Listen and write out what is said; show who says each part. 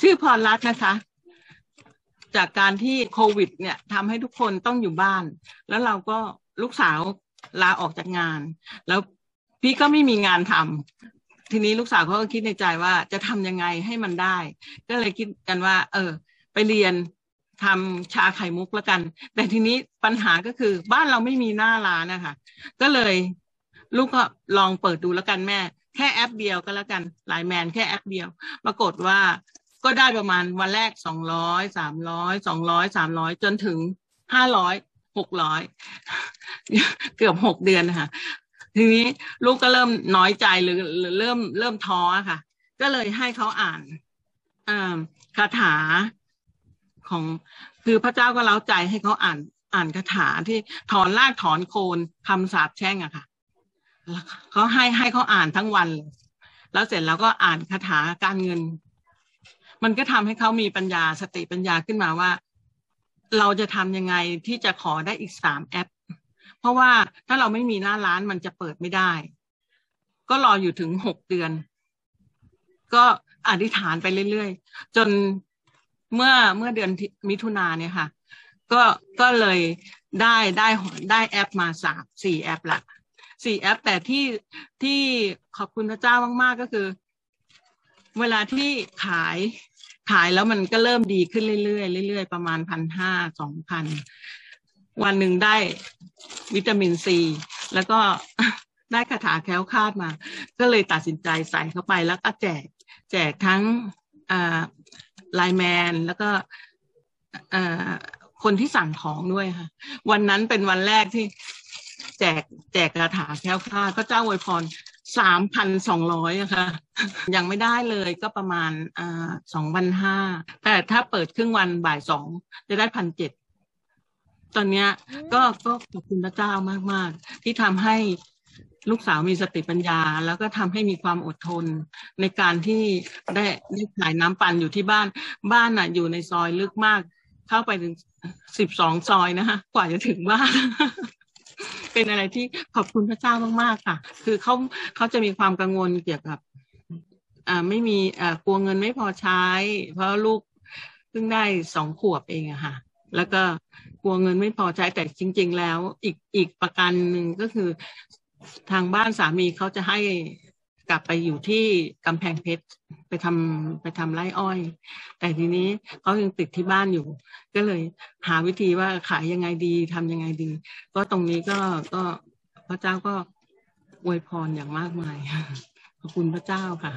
Speaker 1: ชื่อพรรัตน์นะคะ จากการที่โควิด เนี่ยทำให้ทุกคนต้องอยู่บ้าน แล้วเราก็ลูกสาวลาออกจากงาน แล้วพี่ก็ไม่มีงานทำทีนี้ลูกสาวเขาก็คิดในใจว่าจะทำยังไงให้มันได้ ก็เลยคิดกันว่า เออ ไปเรียนทำชาไข่มุกแล้วกัน แต่ทีนี้ปัญหาก็คือบ้านเราไม่มีหน้าร้านนะคะก็เลยลูกก็ลองเปิดดูแล้วกันแม่ แค่แอปเดียวก็แล้วกันไลน์แมนแค่แอปเดียว ปรากฏว่า ก็ได้ประมาณวันแรกสองร้อยสามร้อยสองร้อยสามร้อยจนถึงห้าร้อยหกร้อยเกือบหกเดือนนะคะทีนี้ลูกก็เริ่มน้อยใจหรือหรือเริ่มเริ่มท้อค่ะ ก็เลยให้เขาอ่านคาถาของคือพระเจ้าก็เล้าใจให้เขาอ่านอ่านคาถาที่ถอนรากถอนโคนคำสาปแช่งอะค่ะเขาให้ให้เขาอ่านทั้งวันเลยแล้วเสร็จแล้วก็อ่านคาถาการเงิน มันก็ทำให้เขามีปัญญาสติปัญญาขึ้นมาว่า เราจะทำยังไงที่จะขอได้อีกสามแอป เพราะว่าถ้าเราไม่มีหน้าร้านมันจะเปิดไม่ได้ ก็รออยู่ถึงหกเดือน ก็อธิษฐานไปเรื่อยๆ จนเมื่อเมื่อเดือนมิถุนาเนี่ยค่ะ ก็ก็เลยได้ได้ได้แอปมาสามสี่แอปละสี่แอป แต่ที่ที่ขอบคุณพระเจ้ามากๆก็คือ เวลาที่ขายขายแล้วมันก็เริ่มดีขึ้นเรื่อยๆเรื่อยๆประมาณพันห้าสองพันวันหนึ่งได้วิตามินซี แล้วก็ได้คาถาแคล้วคาดมา ก็เลยตัดสินใจใส่เข้าไปแล้วก็แจก แจกทั้งไลแมนแล้วก็คนที่สั่งของด้วยค่ะ วันนั้นเป็นวันแรกที่แจกแจกคาถาแคล้วคาดพระเจ้าอวยพร สามพันสองร้อยอะค่ะ ยังไม่ได้เลยก็ประมาณอ่าสองพันห้าแต่ถ้าเปิดครึ่งวันบ่ายสองจะได้พันเจ็ดตอนเนี้ยก็ก็ขอบคุณพระเจ้ามากๆที่ทำให้ลูกสาวมีสติปัญญา แล้วก็ทำให้มีความอดทน ในการที่ได้ได้ขายน้ำปั่นอยู่ที่บ้าน บ้านน่ะ อยู่ในซอยลึกมาก เข้าไปถึงสิบสองซอยนะคะกว่าจะถึงบ้าน เป็นอะไรที่ขอบคุณพระเจ้ามากๆค่ะ คือเขาเขาจะมีความกังวลเกี่ยวกับอ่าไม่มีอ่ากลัวเงินไม่พอใช้ เพราะลูกเพิ่งได้สองขวบเองอะค่ะ แล้วก็กลัวเงินไม่พอใช้แต่จริง ๆ แล้วอีกอีกประกันหนึ่งก็คือทางบ้านสามีเขาจะให้ กลับไปอยู่ที่กำแพงเพชรไปทำไปทำไร่อ้อย แต่ทีนี้เขายังติดที่บ้านอยู่ ก็เลยหาวิธีว่าขายยังไงดีทำยังไงดี ก็ตรงนี้ก็ก็พระเจ้าก็อวยพรอย่างมากมายขอบคุณพระเจ้าค่ะ